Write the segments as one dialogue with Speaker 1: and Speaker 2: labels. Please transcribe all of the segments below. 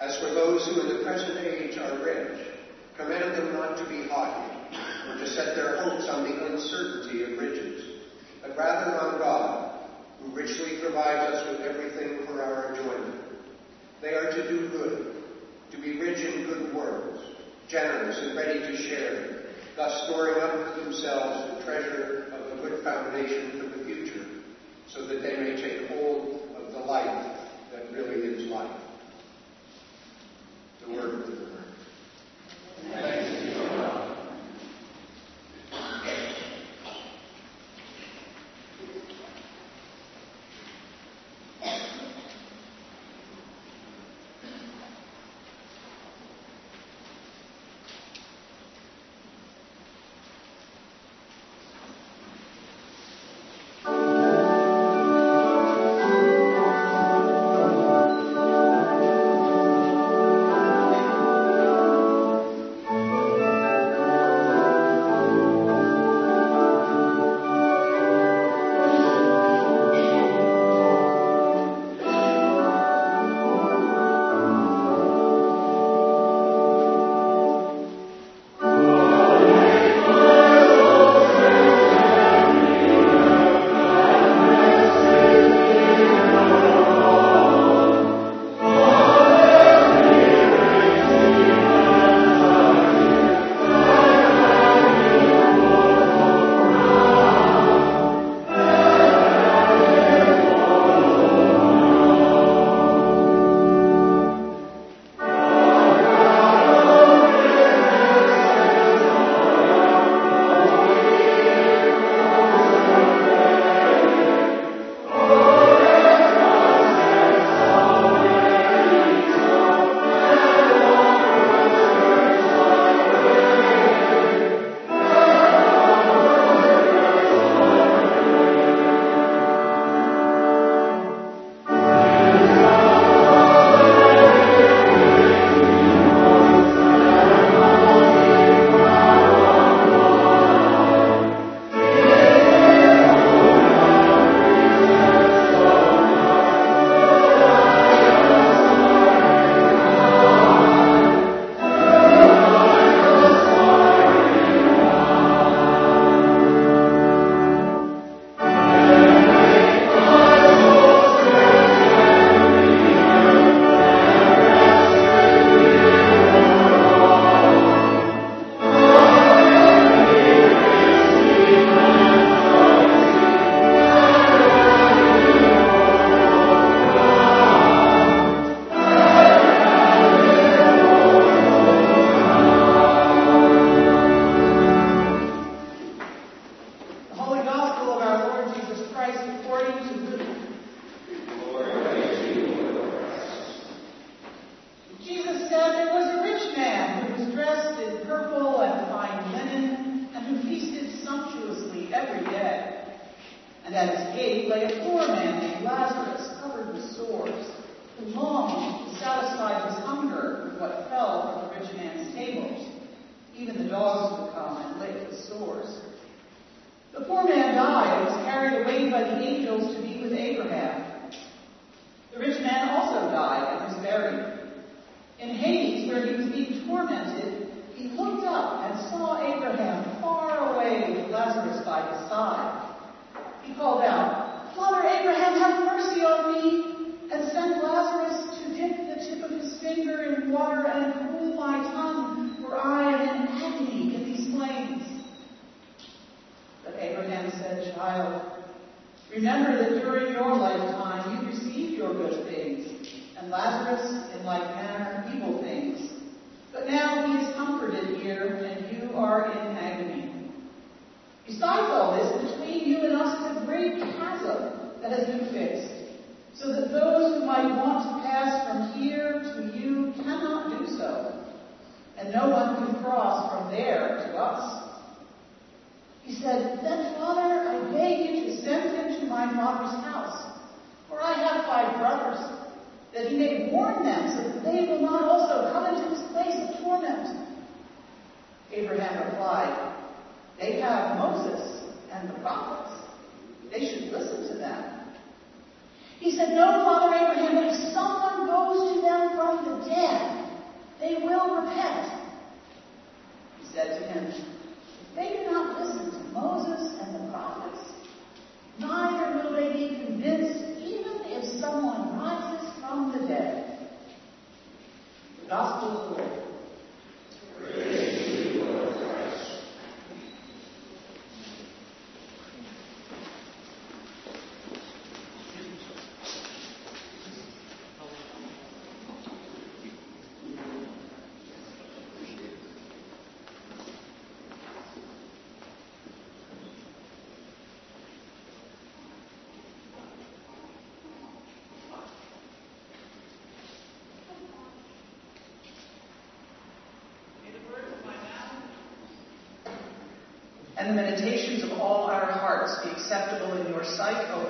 Speaker 1: As for those who in the present age are rich, command them not to be haughty, or to set their hopes on the uncertainty of riches, but rather on God, who richly provides us with everything for our enjoyment. They are to do good, to be rich in good works, generous and ready to share, thus storing up for themselves the treasure of the good foundation for the future, so that they may take hold of the life that really is life.
Speaker 2: warn them so that they will not also come into this place of torment. Abraham replied, They have Moses and the prophets. They should listen to them. He said, No, Father Abraham, but if someone goes to them from the dead, they will repent. He said to him, If they do not listen to Moses and the prophets, neither will they be convinced even if someone rises from the dead." gospel the meditations of all our hearts be acceptable in your sight, O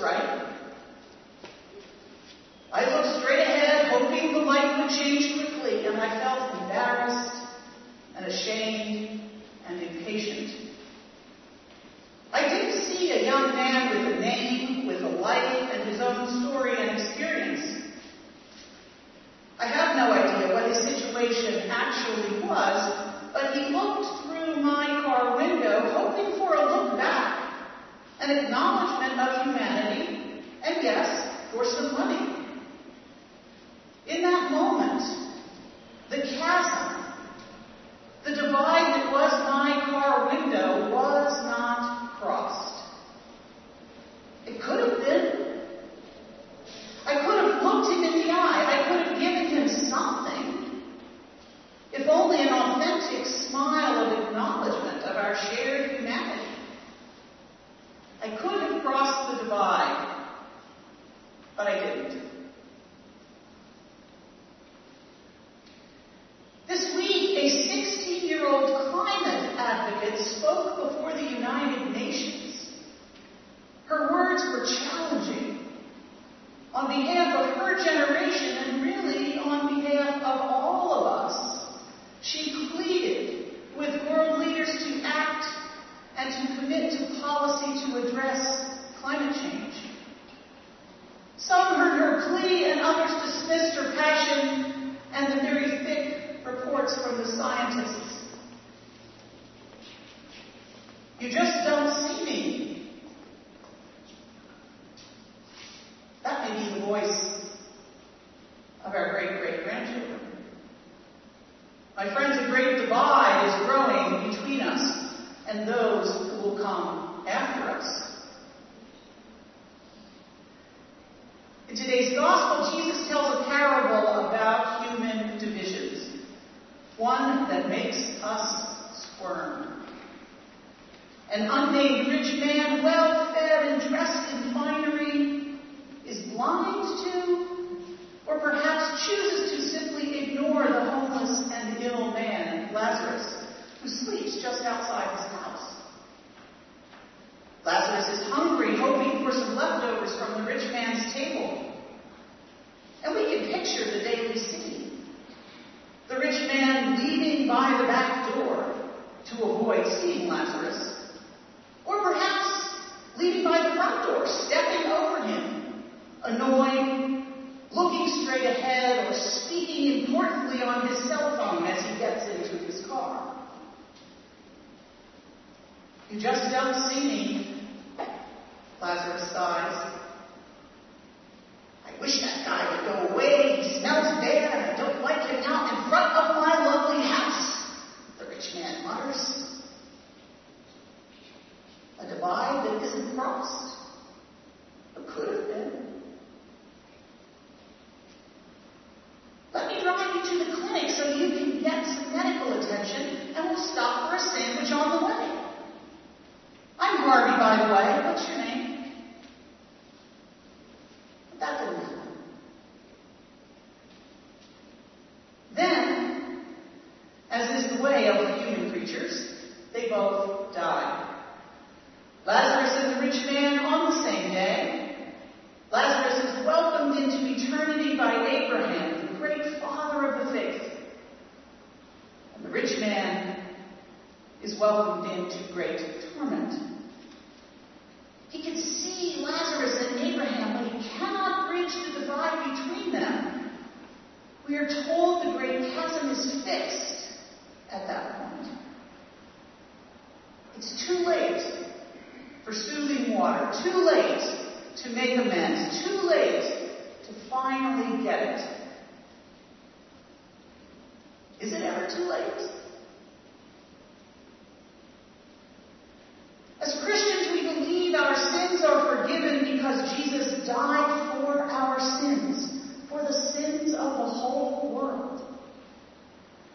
Speaker 2: right?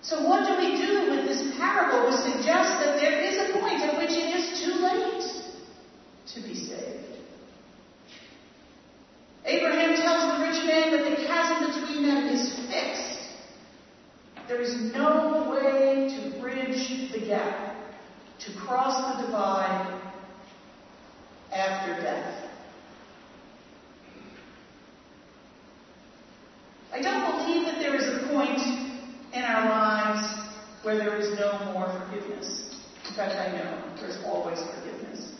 Speaker 2: So, what do we do with this parable which suggests that there is a point at which it is too late to be saved? Abraham tells the rich man that the chasm between them is fixed. There is no way to bridge the gap, to cross the divide after death. I don't believe that there is a point in our lives where there is no more fact, I know there's always forgiveness.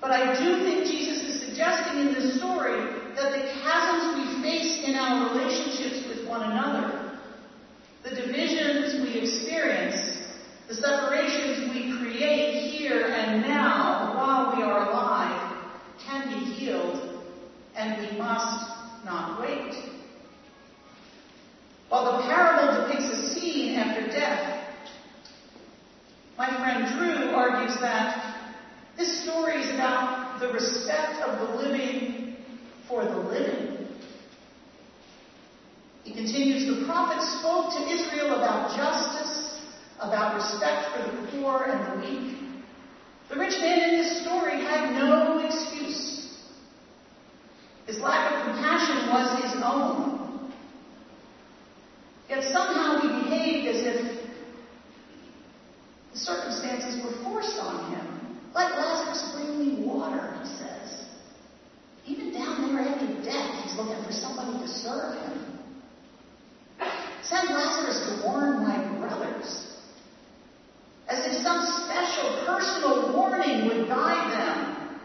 Speaker 2: But I do think Jesus is suggesting in this story that the chasms we face in our relationships with one another, the divisions we experience, the separations we create here and now while we are alive, can be healed, and we must not wait. While the parable depicts a scene after death, my friend Drew argues that this story is about the respect of the living for the living. He continues, the prophet spoke to Israel about justice, about respect for the poor and the weak. The rich man in this story had no excuse. His lack of compassion was his own. Yet somehow he behaved as if the circumstances were forced on him. Let Lazarus bring me water, he says. Even down there after death, he's looking for somebody to serve him. Send Lazarus to warn my brothers. As if some special personal warning would guide them.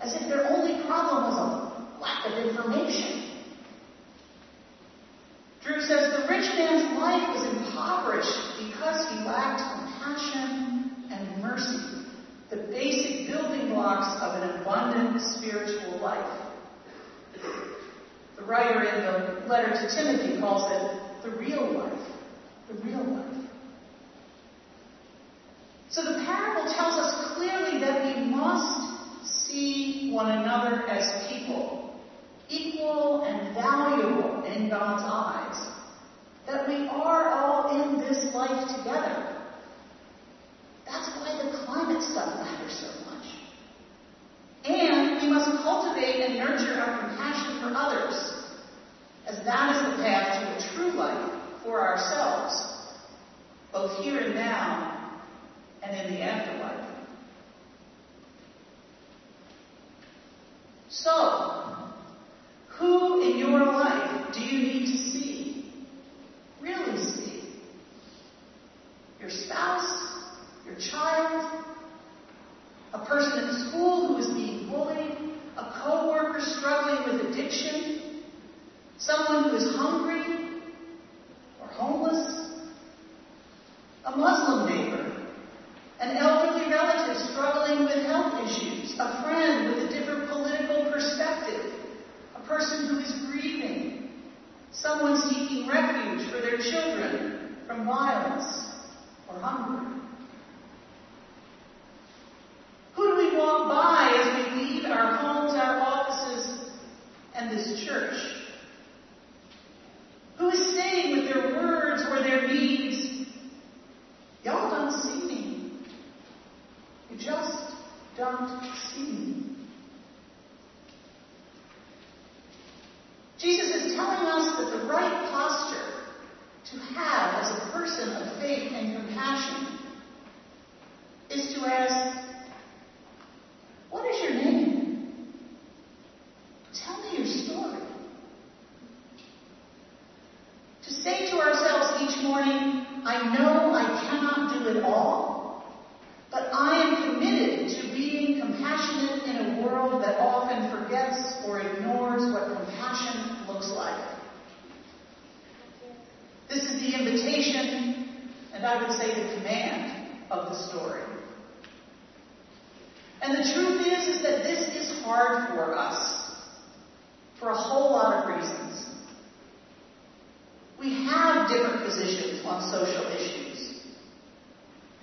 Speaker 2: As if their only problem was a lack of information. Drew says the rich man's life was impoverished because he lacked compassion and mercy, the basic building blocks of an abundant spiritual life. The writer in the letter to Timothy calls it the real life. The real life. So the parable tells us clearly that we must see one another as people, equal and valuable in God's eyes, that we are all in this life together. That's why the climate stuff matters so much. And we must cultivate and nurture our compassion for others, as that is the path to a true life for ourselves, both here and now and in the afterlife. So, who in your life do you need to see? Really see? Your spouse? Your child? A person at school who is being bullied? A co-worker struggling with addiction? Someone who is hungry or homeless? A Muslim neighbor? an elderly relative struggling with health issues, a friend with a different political perspective, a person who is grieving, someone seeking refuge for their children from violence or hunger. Who do we walk by as we leave our homes, our offices, and this church? Who is saying with their words or their deeds, Y'all don't see me. You just don't see me. Jesus is telling us that the right posture to have as a person of faith and compassion is to ask, What is your name? Tell me your story. To say to ourselves each morning, I know I cannot do it all, but I am committed to being compassionate in a world that often forgets or ignores what compassion looks like. This is the invitation, and I would say the command of the story. And the truth is, is that this is hard for us for a whole lot of reasons. We have different positions on social issues.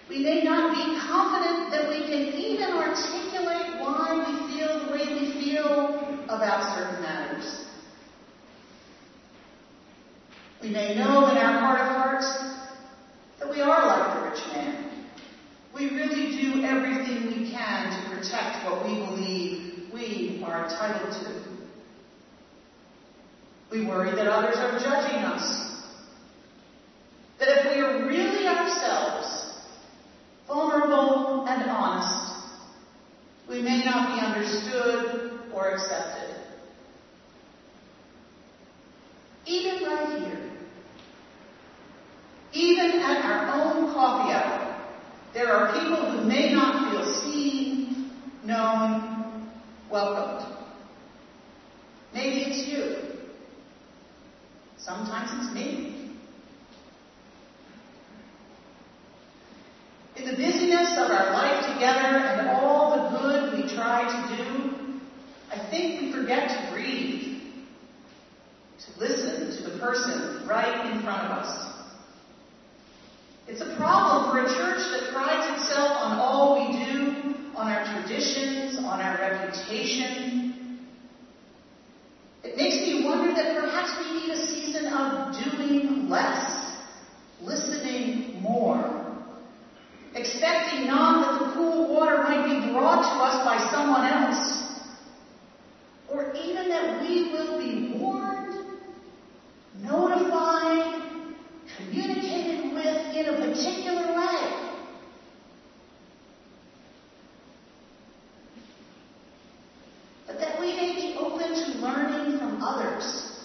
Speaker 2: We may not be confident that we can even articulate why we feel the way we feel about certain matters. We may know in our heart of hearts that we are like the rich man. We really do everything we can to protect what we believe we are entitled to. We worry that others are judging us. That if we are really ourselves, vulnerable and honest, we may not be understood or accepted. Even right here, even at our own coffee hour, there are people who may not feel seen, known, welcomed. Maybe it's you. Sometimes it's me. In the busyness of our life together and all the good we try to do, I think we forget to breathe, to listen to the person right in front of us. It's a problem for a church that prides itself on all we do, on our traditions, on our reputation. It makes me wonder that perhaps we need a season of doing less, listening more, expecting not that the cool water might be brought to us by someone else, or even that we will be warned, notified, communicated with in a particular way. But that we may be open to learning from others,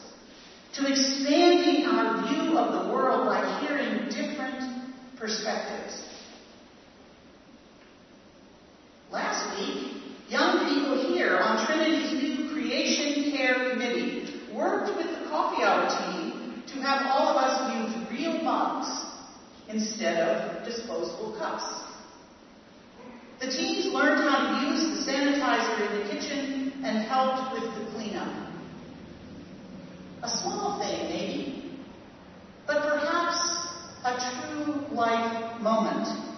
Speaker 2: to expanding our view of the world by hearing different perspectives. Last week, young people here on Trinity's new Creation Care Committee worked with the coffee hour team to have all of us use real mugs instead of disposable cups. The teens learned how to use the sanitizer in the kitchen and helped with the cleanup. A small thing, maybe, but perhaps a true life moment.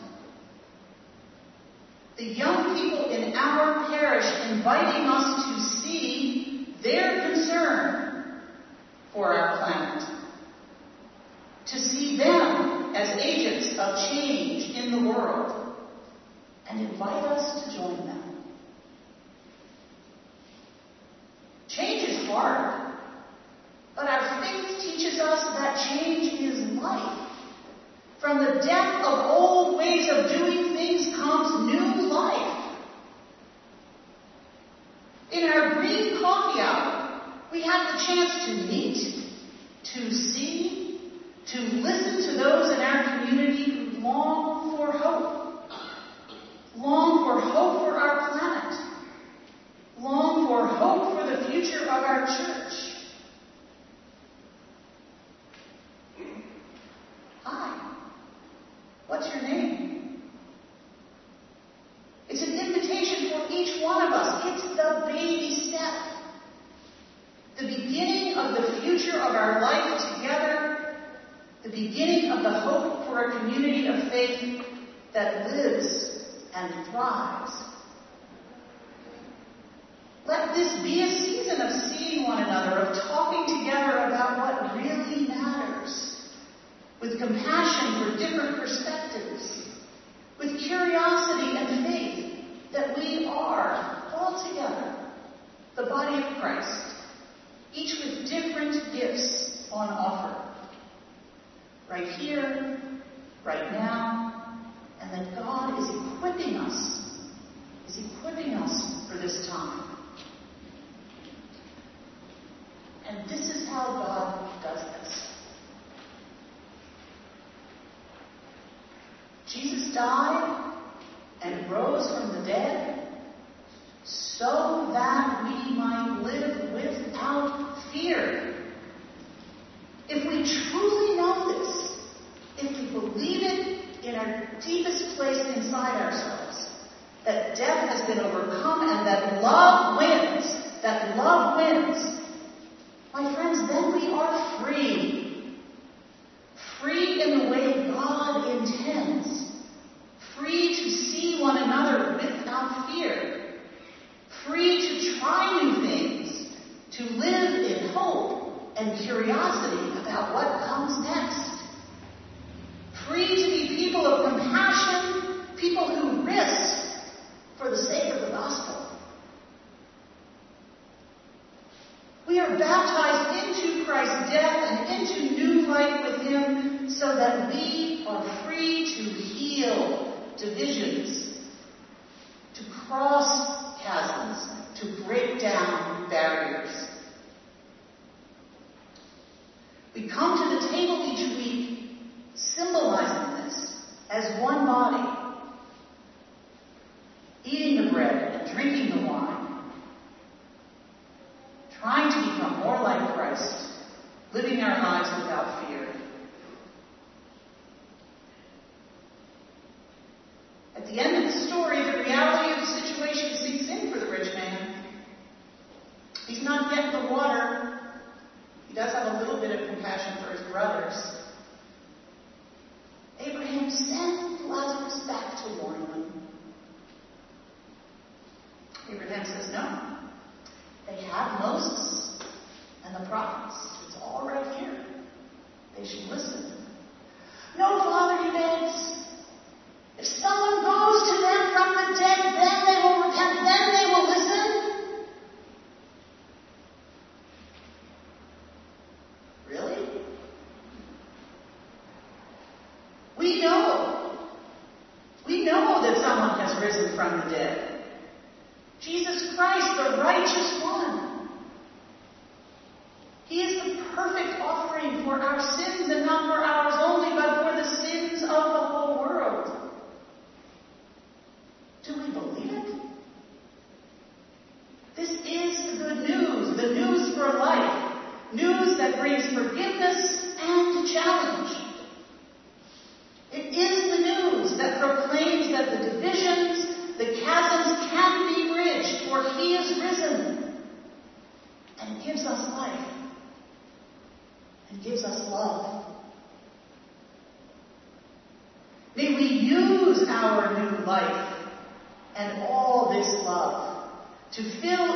Speaker 2: the young people in our parish inviting us to see their concern for our planet, to see them as agents of change in the world, and invite us to join them. Change is hard, but our faith teaches us that change is life. From the death of old ways of doing things comes new life. In our green coffee hour, we have the chance to meet, to see, to listen to those in our community who long for hope, long for hope for our planet, long for hope for the future of our church. Hi, what's your name? It's an invitation for each one of us. It's the baby step. The beginning of the future of our life together. The beginning of the hope for a community of faith that lives and thrives. Let this be a season of seeing one another, of talking together about what really matters, with compassion for different perspectives, with curiosity and faith that we are all together, the body of Christ, each with different gifts on offer. Right here, right now, and that God is equipping us, is equipping us for this time. And this is how God does this. Jesus died and rose from the dead so that we might live without fear. If we truly know this, if we believe it in our deepest place inside ourselves, that death has been overcome and that love wins, that love wins, my friends, then we are free. Free in the way God intends. Free to see one another without fear. Free to try new things. To live in hope and curiosity about what comes next. Free to be people of compassion, people who risk for the sake of the gospel. We are baptized into Christ's death and into new life with Him so that we are free to heal divisions, to cross chasms, to break down barriers. We come to the table each week symbolizing this as one body, eating the bread and drinking the wine, trying to become more like Christ, living our lives without fear. At the end of the story, the reality of the situation sinks in for the rich man. He's not getting the water. He does have a little bit of compassion for his brothers. Abraham sent Lazarus back to warn them. Abraham says, No. They have Moses and the prophets. It's all right here. They should listen. No, Father, he begs. If someone goes to them from the dead, then they will repent, then they will listen. Really? We know. We know that someone has risen from the dead. Jesus Christ, the righteous one. He is the perfect offering for our sins and not for ours only, but for the sins of the whole world. Do we believe it? This is the good news, the news for life, news that brings forgiveness and challenge. life and all this love
Speaker 3: to fill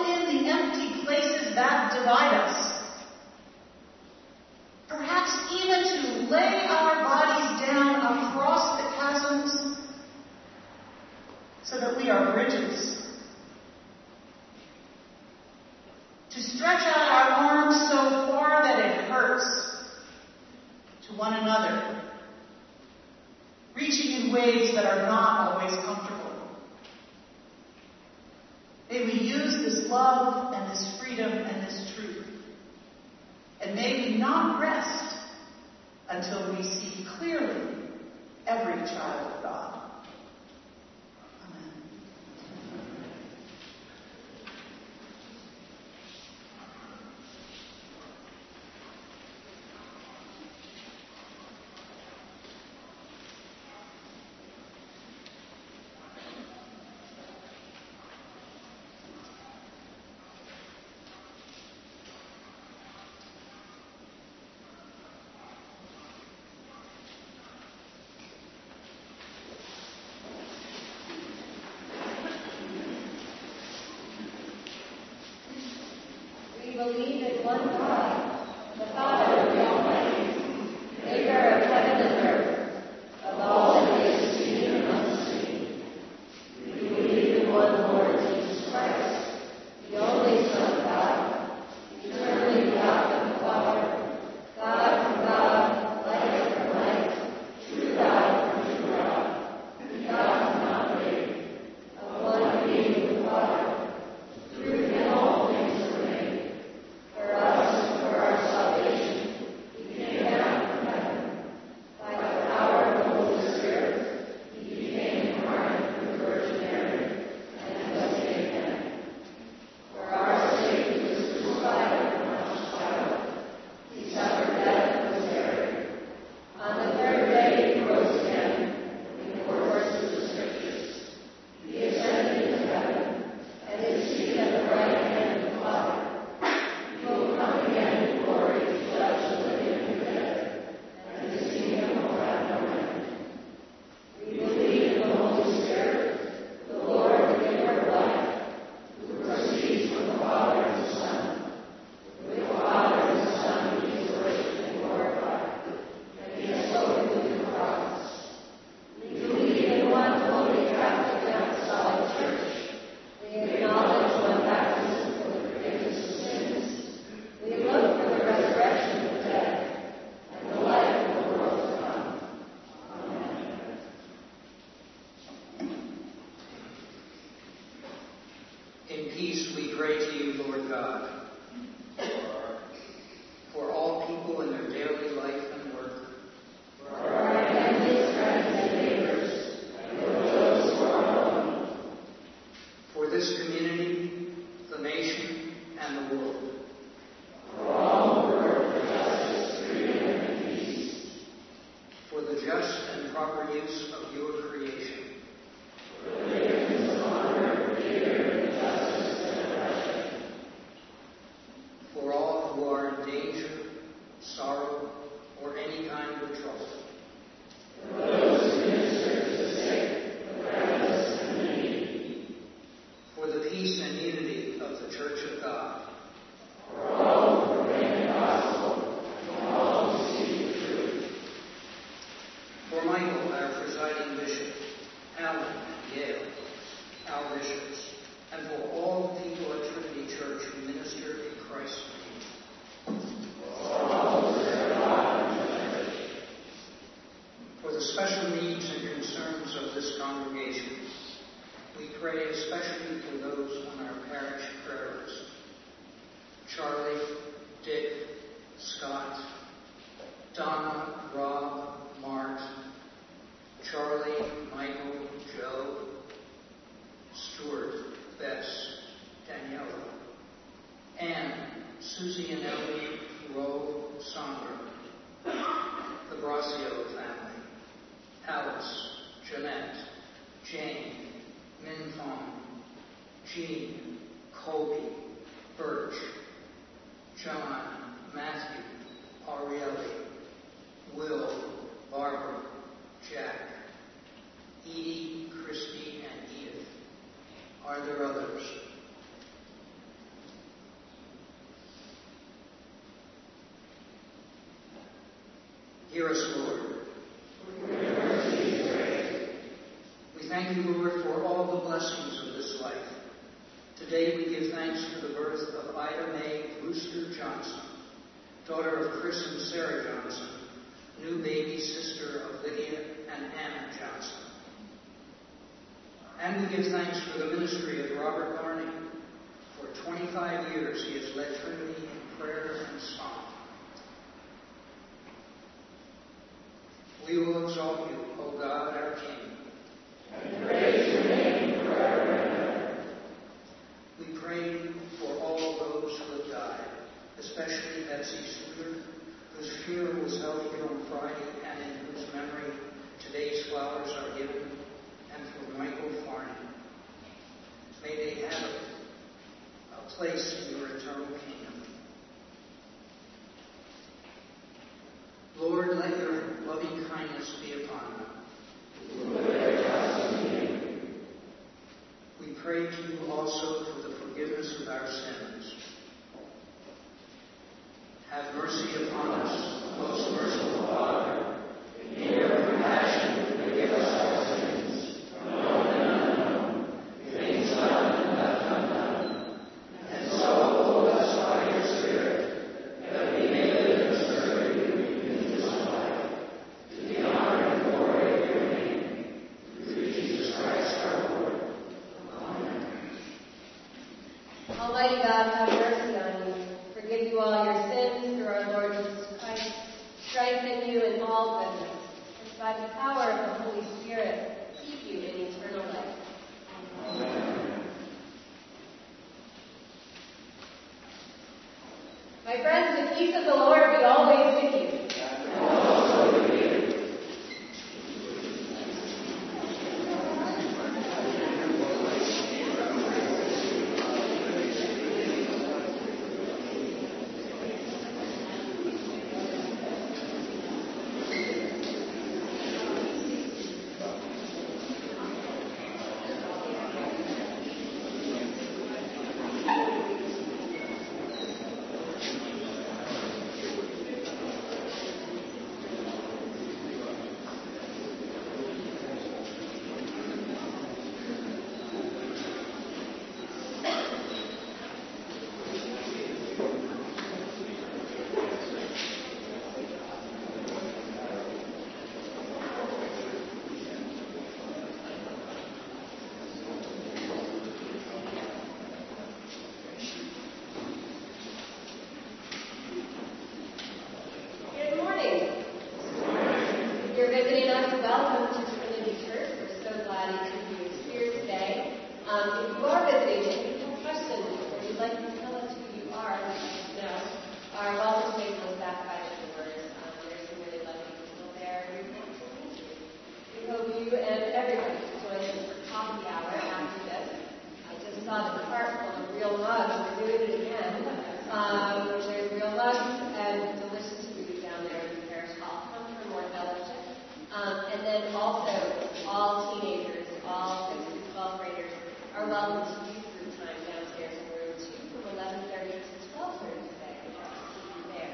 Speaker 4: along with
Speaker 5: youth group time downstairs in room two from 11.30 to 12.30 today. We have to see there.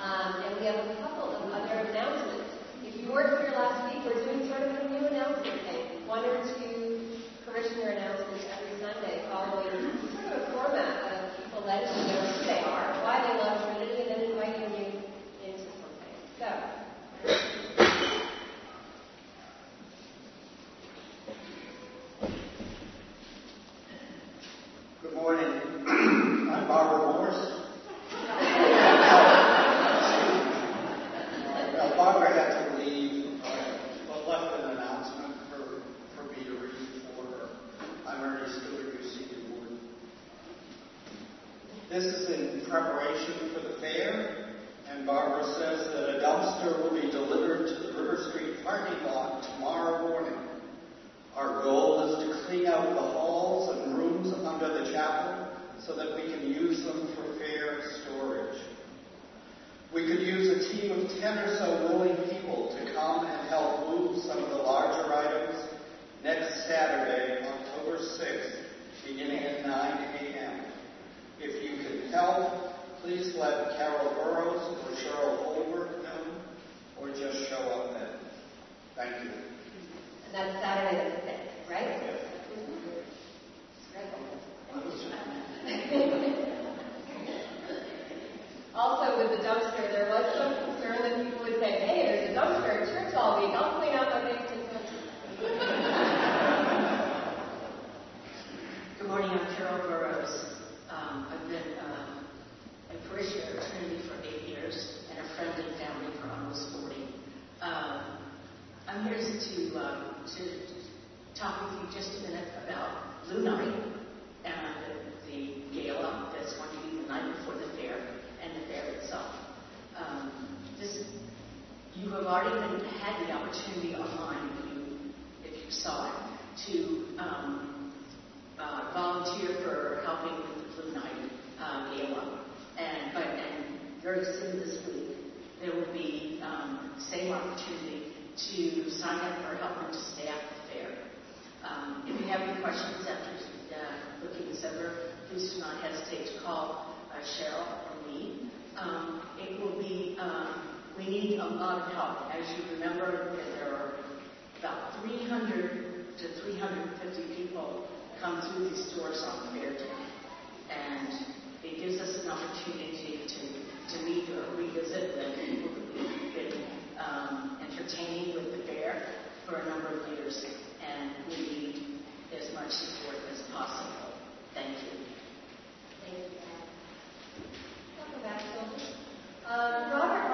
Speaker 5: Um, and we have a couple of other announcements. If you weren't here last week, we're doing sort of a new announcement thing. One or two parishioner announcements
Speaker 6: very soon this week, there will be um, same opportunity to sign up for helping to staff the fair. Um, if you have any questions after uh, looking this over, please do not hesitate to call uh, Cheryl or me. Um, it will be, um, we need a lot of help. As you remember, there are about 300 to 350 people come through these doors on fair day. And it gives us an opportunity to or revisit the People have been um, entertaining with the bear for a number of years, and we need as much support as possible. Thank you.
Speaker 3: Thank you. Welcome back, Sylvia. Uh, Robert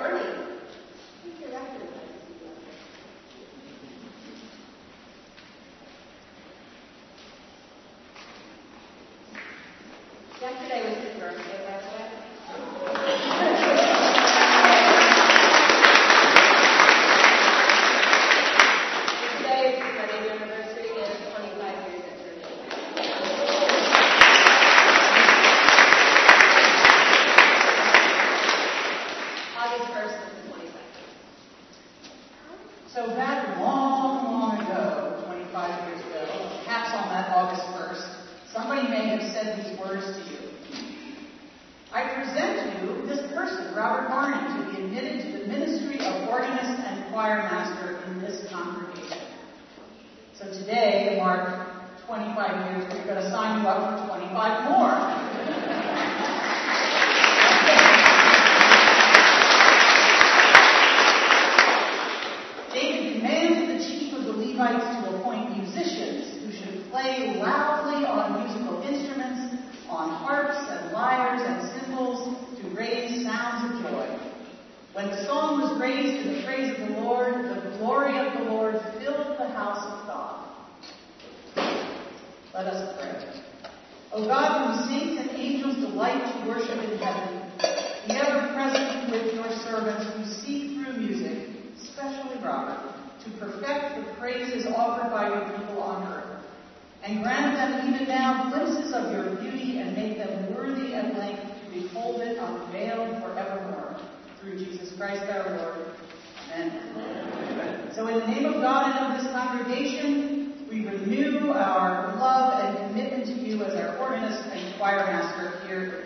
Speaker 2: praises offered by your people on earth. And grant them even now glimpses of your beauty and make them worthy at length to behold it unveiled forevermore. Through Jesus Christ our Lord. Amen. So in the name of God and of this congregation, we renew our love and commitment to you as our organist and choir master here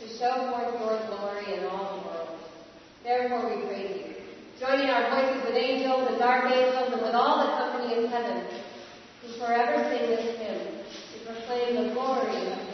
Speaker 2: to
Speaker 3: show forth your glory in all the world. Therefore we praise you, joining our voices with angels and archangels and with all the company in heaven, who forever sing this hymn to proclaim the glory of